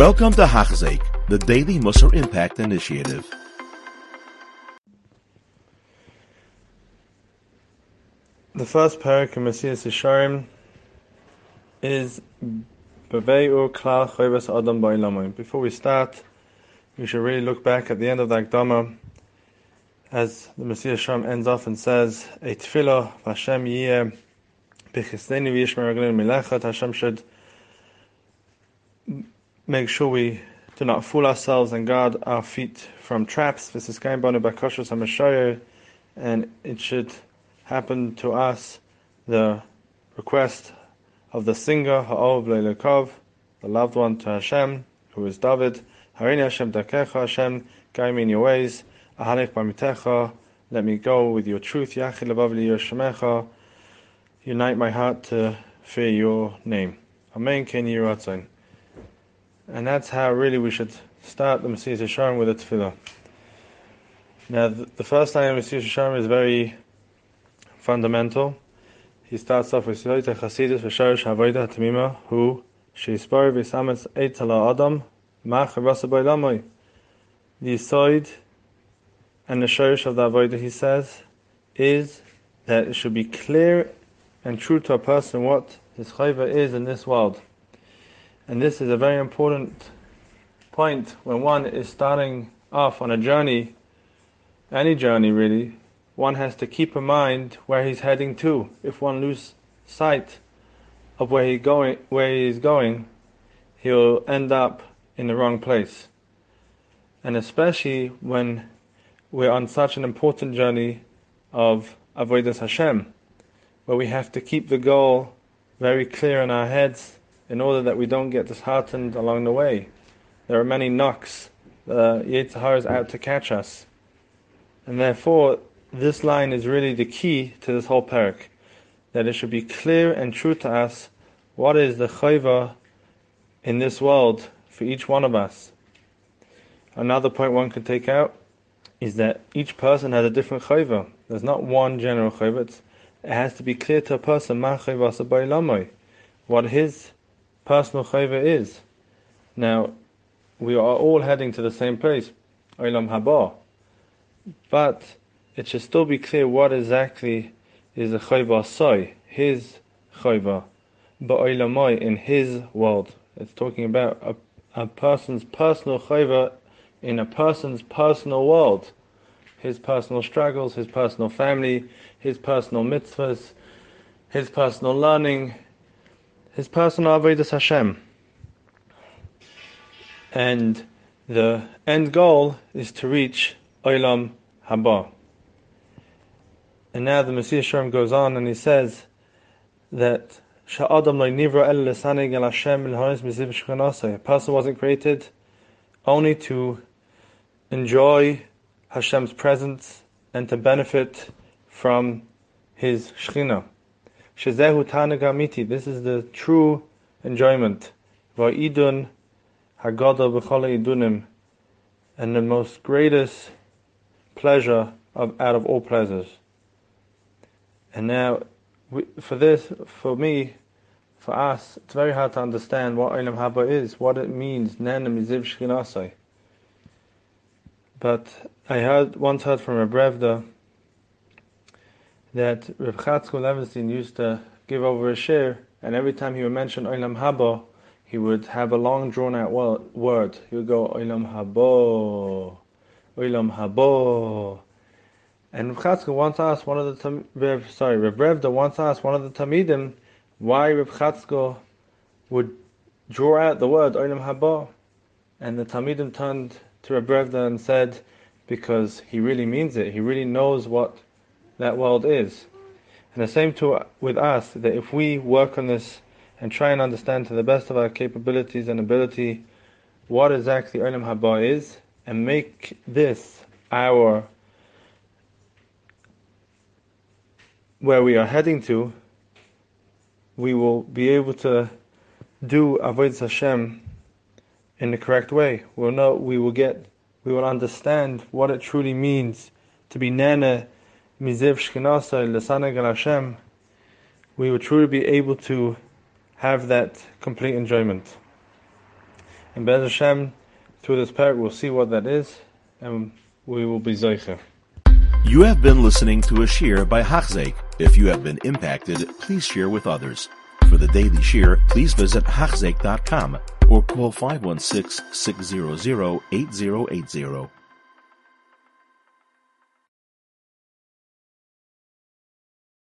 Welcome to Hachzik, the Daily Musar Impact Initiative. The first parak in Mesilas Yesharim is Beveu Klal Chayvas Adam Ba'ilamoy. Before we start, we should really look back at the end of the Akdama as the Mesilas Yesharim ends off and says, A tefillah Hashem v'yishmer raglim milechat Hashem should make sure we do not fool ourselves and guard our feet from traps. This is Bakashos and it should happen to us the request of the singer, Ha'ov Leilekov, the loved one to Hashem, who is David. Harini Hashem Dakecha Hashem, guide me in your ways. Ahanech Bamitecha, let me go with your truth. Yachi Levavli Yoshemecha, unite my heart to fear your name. Amen. Ken Yiratzon. And that's how really we should start the Mesilas Yesharim with a tefillah. Now, the, first line of Mesilas Yesharim is very fundamental. He starts off with Yoita Chasidus V'Sharish Havoida Tamima, who Sheispar V'Sametz Eit Ala Adam Mach Rasa Boilamoy. The side and the Sharish of the Avoida, he says, is that it should be clear and true to a person what his chayva is in this world. And this is a very important point when one is starting off on a journey, any journey really, one has to keep in mind where he's heading to. If one loses sight of where he going where he is going, he'll end up in the wrong place. And especially when we're on such an important journey of avodas Hashem, where we have to keep the goal very clear in our heads in order that we don't get disheartened along the way. There are many knocks. The Yetzer is out to catch us. And therefore, this line is really the key to this whole parak. That it should be clear and true to us what is the chayva in this world for each one of us. Another point one can take out is that each person has a different chayva. There's not one general chayva. It has to be clear to a person what his personal chayva is. Now, we are all heading to the same place, Olam Haba. But it should still be clear what exactly is the chayva soy, his chayva, ba'olamai, in his world. It's talking about a, a person's personal chayva in a person's personal world. His personal struggles, his personal family, his personal mitzvahs, his personal learning, his personal avodas Hashem. And the end goal is to reach Olam Haba. And now the Messiah Sherm goes on and he says that a person wasn't created only to enjoy Hashem's presence and to benefit from His Shechina. Shezehu Tanagamiti. This is the true enjoyment. Va'idun Hagada B'chala Idunim. And the most greatest pleasure of, out of all pleasures. And now, for this, for me, for us, it's very hard to understand what Olam Haba is, what it means, Nana Miziv Shchinasai. But I heard once heard from a Brevda that Reb Chatzkel Levenstein used to give over a share, and every time he would mention Olam Haba, he would have a long drawn out word. He would go Olam Haba, Olam Haba. And Reb Chatzka once asked one of the Rev, sorry, Reb Revda once asked one of the Talmidim why Reb Chatzka would draw out the word Olam Haba, and the Talmidim turned to Reb Revda and said, because he really means it. He really knows what that world is. And the same to with us that if we work on this and try and understand to the best of our capabilities and ability what exactly Olam Haba is, and make this our where we are heading to, we will be able to do avoid Hashem in the correct way. We'll know, we will get, we will understand what it truly means to be nana mizev Hashem. We will truly be able to have that complete enjoyment. And Bez Hashem, through this parak, we'll see what that is, and we will be Zeicher. You have been listening to a shear by Hachzeik. If you have been impacted, please share with others. For the daily shear, please visit Hachzeik.com or call 516 600 8080.